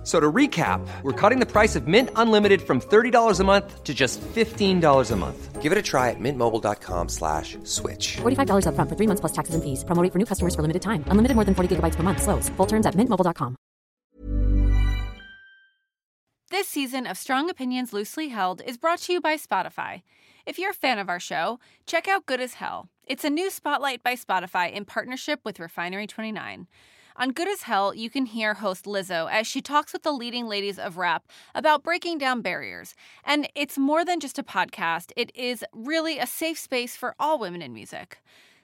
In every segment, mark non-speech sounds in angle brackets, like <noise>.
F- So to recap, we're cutting the price of Mint Unlimited from $30 a month to just $15 a month. Give it a try at mintmobile.com slash switch. $45 upfront for three months plus taxes and fees. Promo rate for new customers for limited time. Unlimited more than 40 gigabytes per month. Slows. Full terms at mintmobile.com. This season of Strong Opinions Loosely Held is brought to you by Spotify. If you're a fan of our show, check out Good as Hell. It's a new spotlight by Spotify in partnership with Refinery 29. On Good as Hell, you can hear host Lizzo as she talks with the leading ladies of rap about breaking down barriers. And it's more than just a podcast, it is really a safe space for all women in music.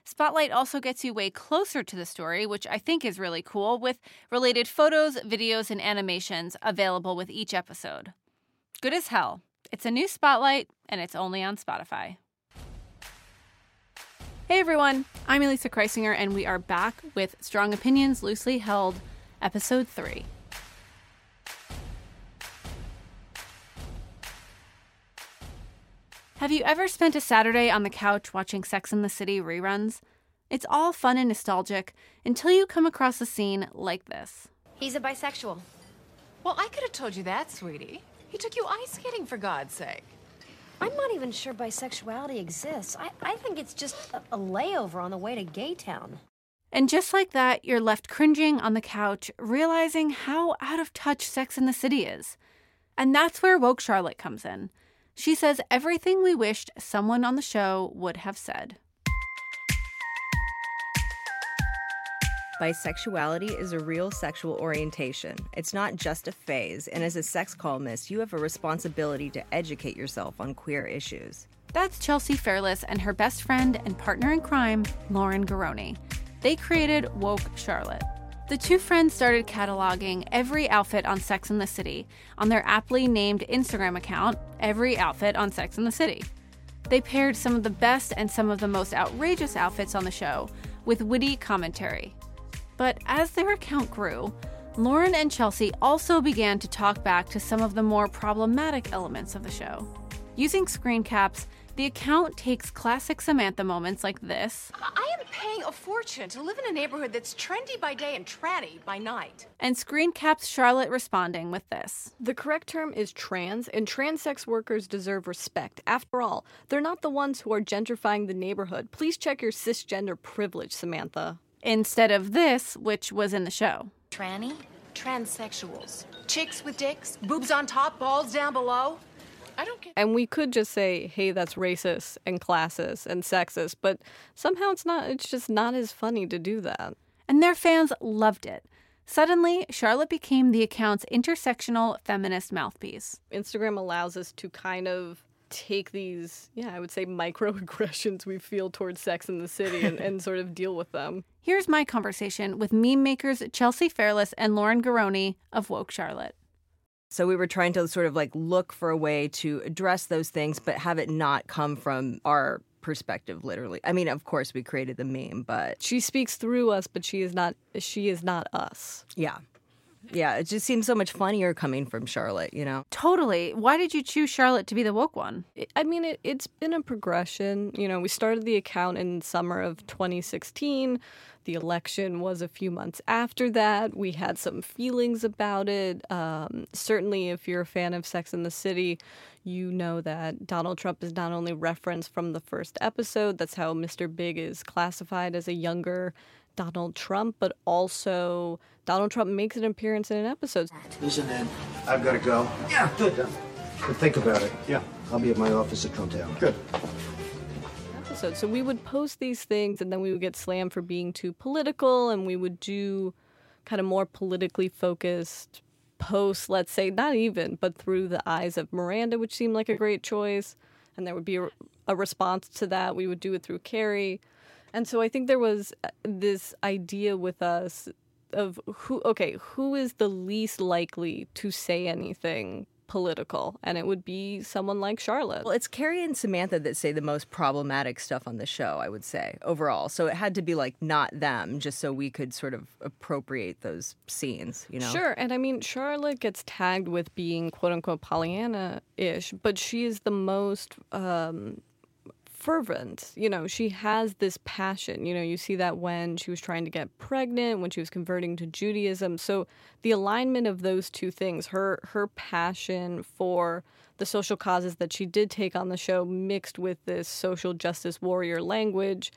Spotlight also gets you way closer to the story, which I think is really cool, with related photos, videos, and animations available with each episode. Good as hell. It's a new Spotlight, and it's only on Spotify. Hey everyone, I'm Elisa Kreisinger, and we are back with Strong Opinions Loosely Held, Episode 3. Have you ever spent a Saturday on the couch watching Sex and the City reruns? It's all fun and nostalgic until you come across a scene like this. He's a bisexual. Well, I could have told you that, sweetie. He took you ice skating, for God's sake. I'm not even sure bisexuality exists. I, I think it's just a, a layover on the way to Gay Town. And just like that, you're left cringing on the couch, realizing how out of touch Sex and the City is. And that's where Woke Charlotte comes in. She says everything we wished someone on the show would have said. Bisexuality is a real sexual orientation. It's not just a phase, and as a sex columnist, you have a responsibility to educate yourself on queer issues. That's Chelsea Fairless and her best friend and partner in crime, Lauren Garroni. They created Woke Charlotte. The two friends started cataloging every outfit on Sex and the City on their aptly named Instagram account, Every Outfit on Sex and the City. They paired some of the best and some of the most outrageous outfits on the show with witty commentary. But as their account grew, Lauren and Chelsea also began to talk back to some of the more problematic elements of the show. Using screen caps, the account takes classic Samantha moments like this I am paying a fortune to live in a neighborhood that's trendy by day and tranny by night. and screen caps Charlotte responding with this. The correct term is trans, and trans sex workers deserve respect. After all, they're not the ones who are gentrifying the neighborhood. Please check your cisgender privilege, Samantha. Instead of this, which was in the show. Tranny? Transsexuals. Chicks with dicks, boobs on top, balls down below. I don't get. And we could just say, hey, that's racist and classist and sexist, but somehow it's not, it's just not as funny to do that. And their fans loved it. Suddenly, Charlotte became the account's intersectional feminist mouthpiece. Instagram allows us to kind of take these, yeah, I would say microaggressions we feel towards sex in the city and, and sort of deal with them. Here's my conversation with meme makers Chelsea Fairless and Lauren Garroni of Woke Charlotte. So we were trying to sort of like look for a way to address those things, but have it not come from our perspective, literally. I mean, of course, we created the meme, but She speaks through us, but she is not she is not us. yeah. Yeah, it just seems so much funnier coming from Charlotte, you know? Totally. Why did you choose Charlotte to be the woke one? I mean, it, it's been a progression. You know, we started the account in summer of 2016. The election was a few months after that. We had some feelings about it. Um, certainly, if you're a fan of Sex in the City, you know that Donald Trump is not only referenced from the first episode, that's how Mr. Big is classified as a younger Donald Trump, but also Donald Trump makes an appearance in an episode. Listen, Ed, I've got to go. Yeah, good. Good. Think about it. Yeah. I'll be at my office at Trump Tower. Good. episode. So we would post these things and then we would get slammed for being too political and we would do kind of more politically focused posts, let's say, not even, but through the eyes of Miranda, which seemed like a great choice. And there would be a, a response to that. We would do it through Carrie. And so I think there was uh, this idea with us of who, okay, who is the least likely to say anything political, and it would be someone like Charlotte. Well, it's Carrie and Samantha that say the most problematic stuff on the show, I would say, overall. So it had to be like not them, just so we could sort of appropriate those scenes, you know? Sure. And I mean, Charlotte gets tagged with being quote unquote Pollyanna ish, but she is the most um, fervent. You know, she has this passion. You know, you see that when she was trying to get pregnant, when she was converting to Judaism. So the alignment of those two things, her her passion for the social causes that she did take on the show mixed with this social justice warrior language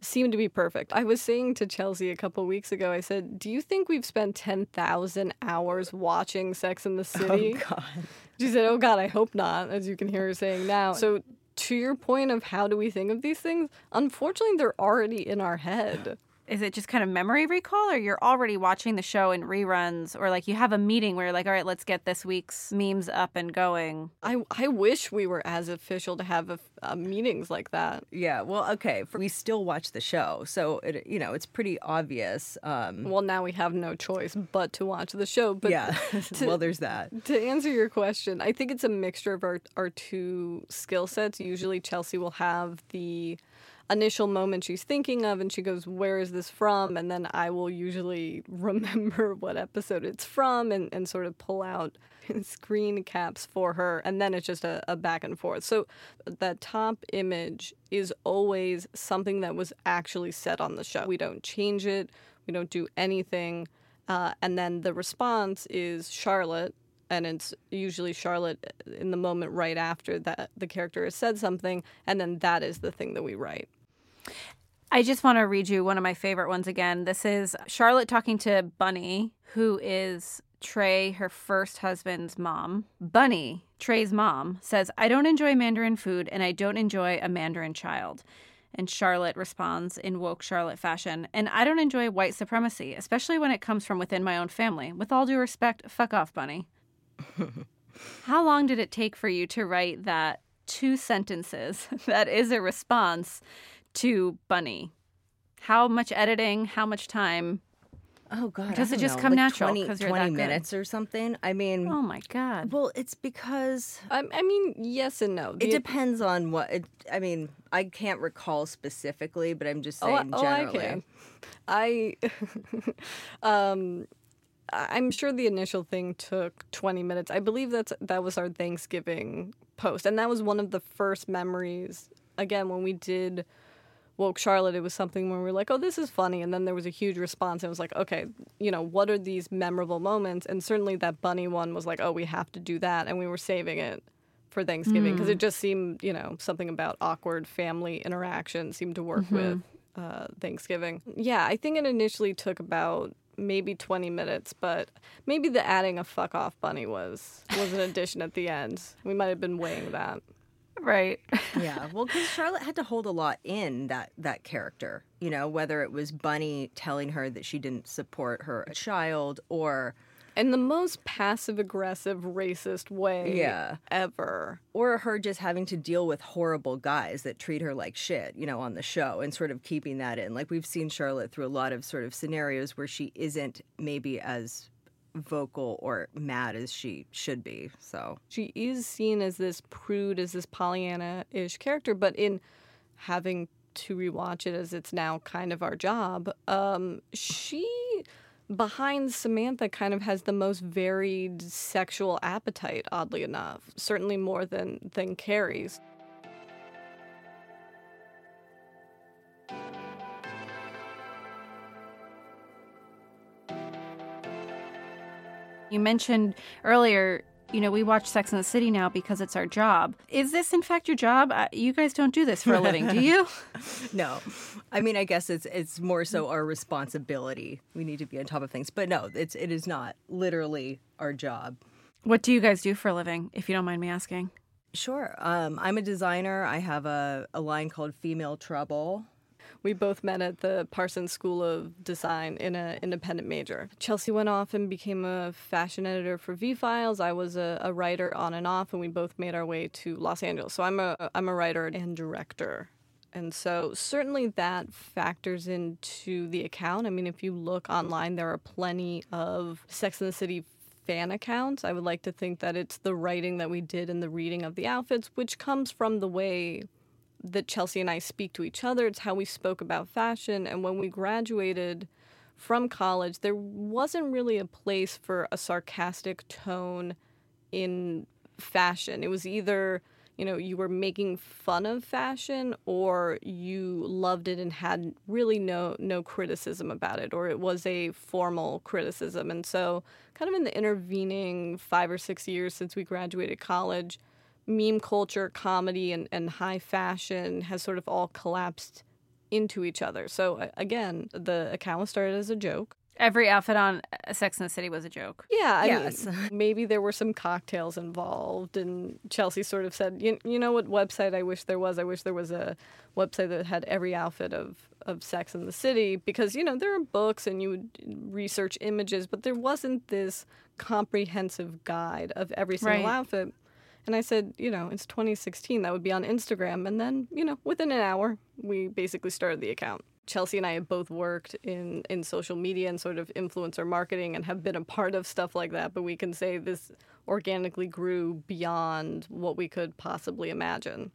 seemed to be perfect. I was saying to Chelsea a couple weeks ago, I said, Do you think we've spent 10,000 hours watching Sex in the <laughs> oh, City? Oh, God. She said, Oh, God, I hope not, as you can hear her saying now. So, to your point of how do we think of these things, unfortunately, they're already in our head. Is it just kind of memory recall, or you're already watching the show in reruns, or like you have a meeting where you're like, all right, let's get this week's memes up and going? I, I wish we were as official to have a, uh, meetings like that. Yeah, well, okay. For, we still watch the show, so it, you know it's pretty obvious. Um, Well, now we have no choice but to watch the show. But yeah, <laughs> <laughs> to- well, there's that. To answer your question, I think it's a mixture of our, our two skill sets. Usually, Chelsea will have the initial moment she's thinking of, and she goes, Where is this from? And then I will usually <laughs> remember what episode it's from and, and sort of pull out <laughs> screen caps for her. And then it's just a, a back and forth. So, that top image is always something that was actually said on the show. We don't change it, we don't do anything. Uh, and then the response is Charlotte, and it's usually Charlotte in the moment right after that the character has said something, and then that is the thing that we write. I just want to read you one of my favorite ones again. This is Charlotte talking to Bunny, who is Trey, her first husband's mom. Bunny, Trey's mom, says, I don't enjoy Mandarin food and I don't enjoy a Mandarin child. And Charlotte responds in woke Charlotte fashion, and I don't enjoy white supremacy, especially when it comes from within my own family. With all due respect, fuck off, Bunny. <laughs> How long did it take for you to write that two sentences <laughs> that is a response to Bunny? How much editing? How much time? Oh God, Does I it don't just know, come like natural 20, 'cause you're 20 that good? minutes or something? I mean, Oh my God. well, it's because I, I mean, yes and no. it depends on what. It, I mean, I can't recall specifically, but I'm just Oh, I- saying oh, I generally. can. I, <laughs> um, I- I'm sure the initial thing took 20 minutes. I believe that's that was our Thanksgiving post, and that was one of the first memories. Again, when we did woke Charlotte, it was something where we are like, "Oh, this is funny," and then there was a huge response. And it was like, "Okay, you know, what are these memorable moments?" And certainly that bunny one was like, "Oh, we have to do that," and we were saving it for Thanksgiving because it just seemed, you know, something about awkward family interaction seemed to work with uh, Thanksgiving. Yeah, I think it initially took about maybe 20 minutes, but maybe the adding a fuck off bunny was was an addition at the end. We might have been weighing that. Right. yeah, well, because Charlotte had to hold a lot in that that character. You know, whether it was Bunny telling her that she didn't support her child, or In the most passive aggressive racist way Yeah. ever. or her just having to deal with horrible guys that treat her like shit. You know, on the show, and sort of keeping that in. Like we've seen Charlotte through a lot of sort of scenarios where she isn't maybe as vocal or mad as she should be. So She is seen as this prude, as this Pollyanna ish character, but in having to rewatch it as it's now kind of our job, um, she behind Samantha kind of has the most varied sexual appetite, oddly enough. Certainly more than than Carrie's. You mentioned earlier, you know, we watch Sex in the City now because it's our job. Is this, in fact, your job? Uh, you guys don't do this for a living, do you? <laughs> <laughs> no, I mean, I guess it's it's more so our responsibility. We need to be on top of things, but no, it's it is not literally our job. What do you guys do for a living, if you don't mind me asking? Sure. Um, I'm a designer. I have a, a line called Female Trouble. We both met at the Parsons School of Design in an independent major. Chelsea went off and became a fashion editor for V Files. I was a, a writer on and off, and we both made our way to Los Angeles. So I'm a I'm a writer and director. And so certainly that factors into the account. I mean, if you look online, there are plenty of Sex and the City fan accounts. I would like to think that it's the writing that we did and the reading of the outfits, which comes from the way that Chelsea and I speak to each other. It's how we spoke about fashion. And when we graduated from college, there wasn't really a place for a sarcastic tone in fashion. It was either, you know, you were making fun of fashion or you loved it and had really no no criticism about it or it was a formal criticism. And so, kind of in the intervening 5 or 6 years since we graduated college, meme culture, comedy, and, and high fashion has sort of all collapsed into each other. So again, the account was started as a joke. Every outfit on uh, Sex and the City was a joke. Yeah, I Yes. mean, <laughs> maybe there were some cocktails involved, and Chelsea sort of said, "You, you know what website I wish there was? I wish there was a website that had every outfit of of Sex and the City because you know there are books and you would research images, but there wasn't this comprehensive guide of every single Right. outfit." And I said, you know, it's 2016. That would be on Instagram. And then, you know, within an hour, we basically started the account. Chelsea and I have both worked in, in social media and sort of influencer marketing and have been a part of stuff like that. But we can say this organically grew beyond what we could possibly imagine.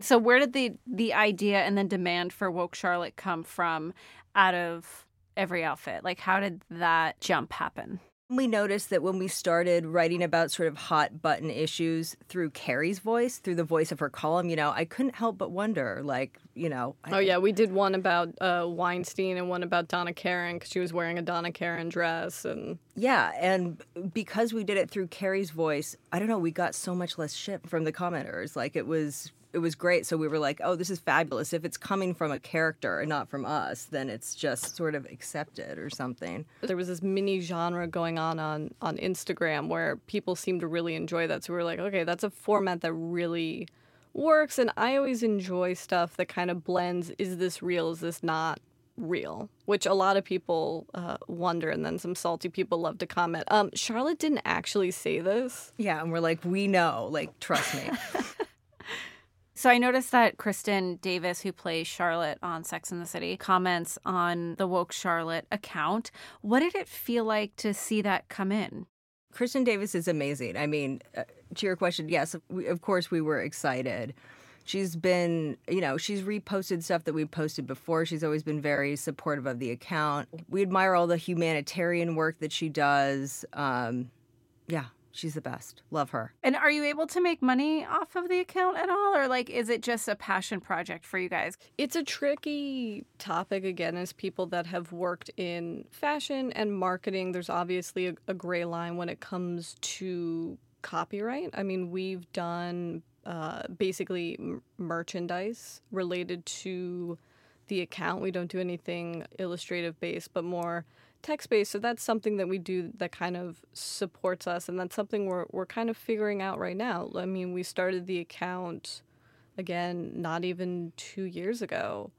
So where did the the idea and then demand for woke Charlotte come from out of every outfit? Like how did that jump happen? We noticed that when we started writing about sort of hot button issues through Carrie's voice, through the voice of her column, you know, I couldn't help but wonder, like, you know, I- Oh, yeah. We did one about uh, Weinstein and one about Donna Karan because she was wearing a Donna Karan dress. And Yeah, and because we did it through Carrie's voice, I don't know, we got so much less shit from the commenters. Like it was it was great. So we were like, "Oh, this is fabulous. If it's coming from a character and not from us, then it's just sort of accepted or something." there was this mini genre going on on on Instagram where people seem to really enjoy that. So we were like, okay, that's a format that really works. And I always enjoy stuff that kind of blends: is this real? Is this not? real which a lot of people uh, wonder and then some salty people love to comment um charlotte didn't actually say this Yeah, and we're like, "We know. Like, trust me." <laughs> So I noticed that Kristin Davis, who plays Charlotte on Sex and the City, comments on the woke Charlotte account. What did it feel like to see that come in? Kristin Davis is amazing. I mean, uh, to your question, yes, we, of course we were excited. She's been, you know, she's reposted stuff that we've posted before. She's always been very supportive of the account. We admire all the humanitarian work that she does. Um, yeah, she's the best. Love her. And are you able to make money off of the account at all? Or like is it just a passion project for you guys? It's a tricky topic again as people that have worked in fashion and marketing. There's obviously a, a gray line when it comes to copyright. I mean, we've done uh, basically m- merchandise related to the account. We don't do anything illustrative based, but more text based. So that's something that we do that kind of supports us, and that's something we're we're kind of figuring out right now. I mean, we started the account again not even two years ago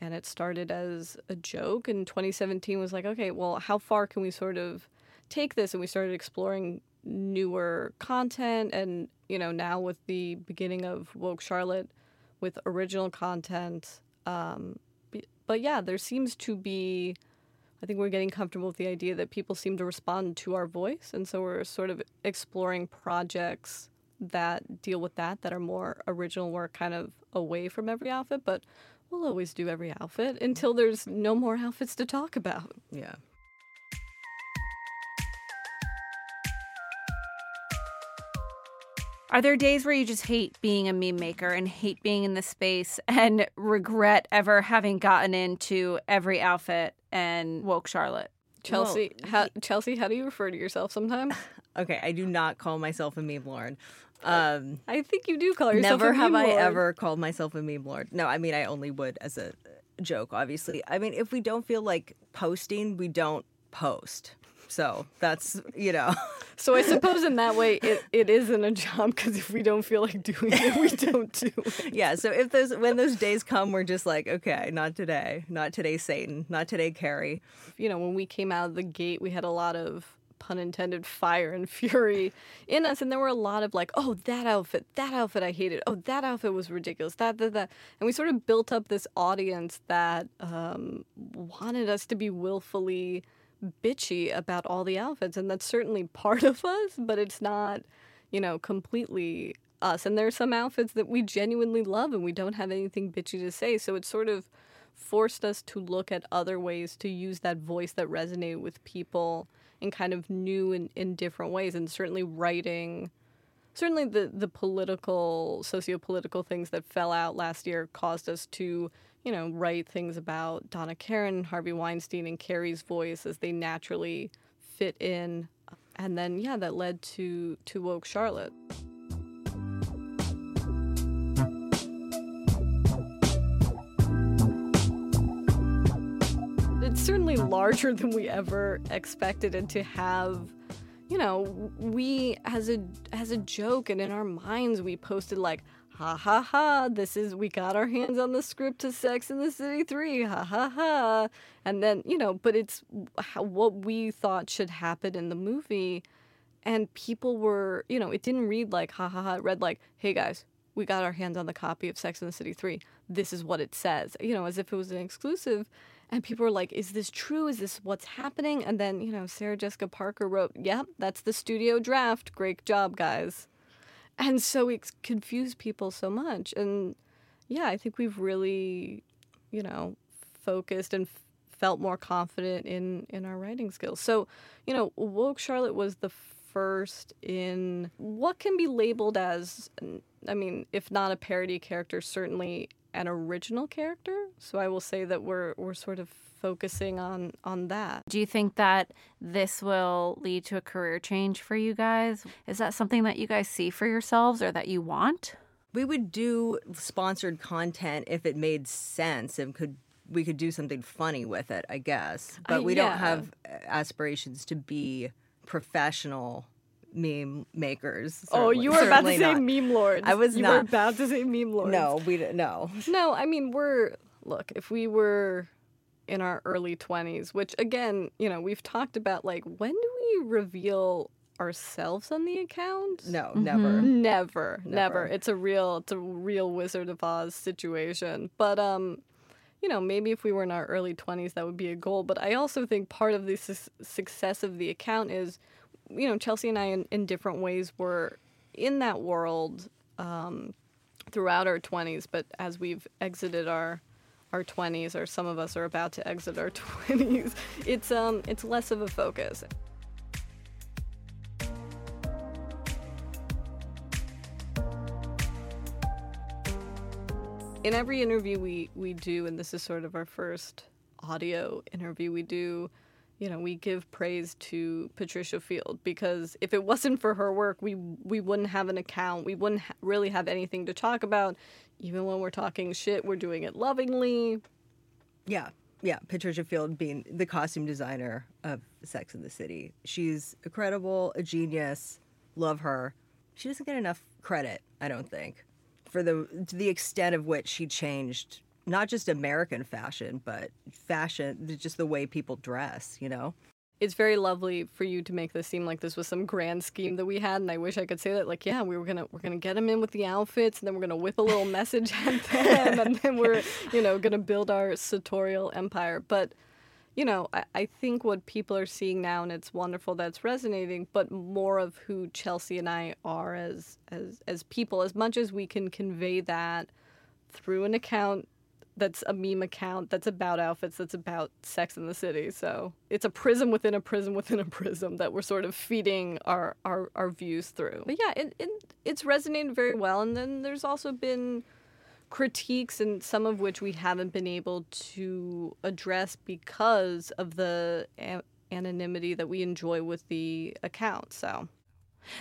and it started as a joke and 2017 was like okay well how far can we sort of take this and we started exploring newer content and you know now with the beginning of woke charlotte with original content um, but yeah there seems to be i think we're getting comfortable with the idea that people seem to respond to our voice and so we're sort of exploring projects that deal with that that are more original work kind of away from every outfit but we'll always do every outfit until there's no more outfits to talk about Yeah. Are there days where you just hate being a meme maker and hate being in the space <laughs> and regret ever having gotten into every outfit and woke Charlotte? chelsea how, chelsea how do you refer to yourself sometimes <sighs> Okay, I do not call myself a meme lord. Um, i think you do call yourself never a have meme I ever called myself a meme lord. No, I mean I only would as a joke, obviously. I mean, if we don't feel like posting, we don't post. So that's you know. <laughs> so i suppose in that way it, it isn't a job because if we don't feel like doing it we don't do it yeah. So if those when those days come, we're just like, okay, not today, not today, Satan, not today, Carrie. you know, when we came out of the gate, we had a lot of pun intended fire and fury in us, and there were a lot of like, oh, that outfit, that outfit I hated, oh, that outfit was ridiculous, that, that, that, and we sort of built up this audience that um, wanted us to be willfully bitchy about all the outfits and that's certainly <laughs> part of us but it's not you know completely us. And there are some outfits that we genuinely love and we don't have anything bitchy to say so it sort of forced us to look at other ways to use that voice that resonated with people in kind of new and in different ways and certainly writing certainly the the political socio-political things that fell out last year caused us to you know write things about Donna Karan, Harvey Weinstein and Carrie's voice as they naturally fit in and then yeah that led to to woke Charlotte. It's certainly larger than we ever expected and to have you know, we as a as a joke and in our minds we posted like ha ha ha this is we got our hands on the script to Sex in the City 3 ha ha ha and then you know but it's what we thought should happen in the movie and people were you know it didn't read like ha ha ha it read like hey guys we got our hands on the copy of Sex in the City 3 this is what it says you know as if it was an exclusive and people were like, is this true? Is this what's happening? And then, you know, Sarah Jessica Parker wrote, yep, that's the studio draft. Great job, guys. And so it confused people so much. And yeah, I think we've really, you know, focused and felt more confident in, in our writing skills. So, you know, Woke Charlotte was the first in what can be labeled as, I mean, if not a parody character, certainly an original character. So I will say that we're we're sort of focusing on on that. Do you think that this will lead to a career change for you guys? Is that something that you guys see for yourselves or that you want? We would do sponsored content if it made sense and could we could do something funny with it, I guess. But Uh, we yeah. don't have aspirations to be professional meme makers. oh, you were about to say not. meme lords. I was you not. were about to say meme lords. No, we d- no. No, I mean we're look, if we were in our early 20s, which again, you know, we've talked about like when do we reveal ourselves on the account? No, never. Never, never. Never. It's a real it's a real Wizard of Oz situation. But um you know, maybe if we were in our early 20s that would be a goal, but I also think part of the su- success of the account is you know, Chelsea and I in, in different ways were in that world um throughout our 20s, but as we've exited our our 20s or some of us are about to exit our <laughs> 20s, it's um it's less of a focus. In every interview we we do and this is sort of our first audio interview we do you know, we give praise to Patricia Field because if it wasn't for her work, we we wouldn't have an account. We wouldn't ha- really have anything to talk about. Even when we're talking shit, we're doing it lovingly. Yeah, yeah. Patricia Field being the costume designer of Sex in the City. She's incredible, a genius. Love her. She doesn't get enough credit, I don't think, for the to the extent of which she changed not just American fashion, but fashion, just the way people dress. You know. It's very lovely for you to make this seem like this was some grand scheme that we had, and I wish I could say that. Like, yeah, we were gonna we're gonna get them in with the outfits, and then we're gonna whip a little message at <laughs> them, and then we're you know gonna build our sartorial empire. But you know, I, I think what people are seeing now, and it's wonderful that's resonating, but more of who Chelsea and I are as as as people, as much as we can convey that through an account that's a meme account that's about outfits that's about sex in the city. So it's a prism within a prism within a <laughs> prism that we're sort of feeding our our, our views through. But yeah it, it it's resonated very well. And then there's also been critiques and some of which we haven't been able to address because of the a- anonymity that we enjoy with the account. So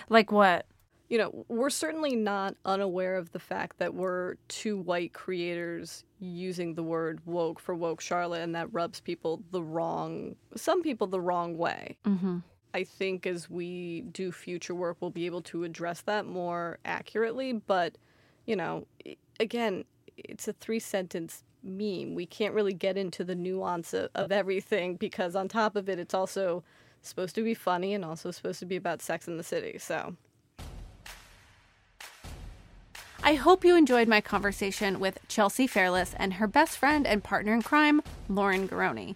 Like what? You know, we're certainly not unaware of the fact that we're two white creators using the word woke for woke Charlotte, and that rubs people the wrong, some people the wrong way. Mm-hmm. I think as we do future work, we'll be able to address that more accurately. But, you know, again, it's a three sentence meme. We can't really get into the nuance of, of everything because, on top of it, it's also supposed to be funny and also supposed to be about sex in the city. So. I hope you enjoyed my conversation with Chelsea Fairless and her best friend and partner in crime, Lauren Garroni.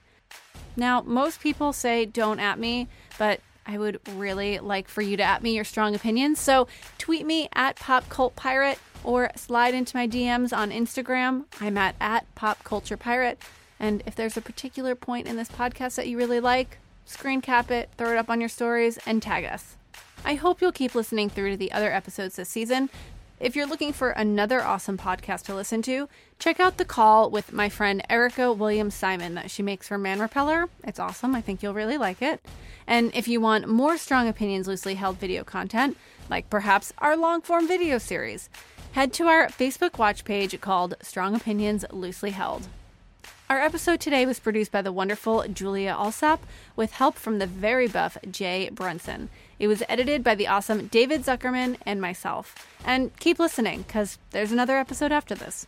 Now, most people say don't at me, but I would really like for you to at me your strong opinions. So tweet me at Pop Cult Pirate or slide into my DMs on Instagram. I'm at, at Pop Culture Pirate. And if there's a particular point in this podcast that you really like, screen cap it, throw it up on your stories, and tag us. I hope you'll keep listening through to the other episodes this season. If you're looking for another awesome podcast to listen to, check out The Call with my friend Erica Williams Simon that she makes for Man Repeller. It's awesome. I think you'll really like it. And if you want more Strong Opinions Loosely Held video content, like perhaps our long form video series, head to our Facebook watch page called Strong Opinions Loosely Held. Our episode today was produced by the wonderful Julia Alsop with help from the very buff Jay Brunson. It was edited by the awesome David Zuckerman and myself. And keep listening, because there's another episode after this.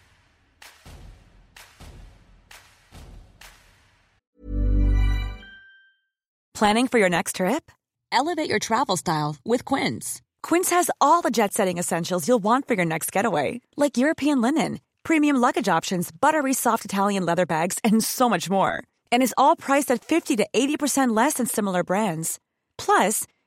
Planning for your next trip? Elevate your travel style with Quince. Quince has all the jet setting essentials you'll want for your next getaway, like European linen, premium luggage options, buttery soft Italian leather bags, and so much more. And is all priced at 50 to 80% less than similar brands. Plus,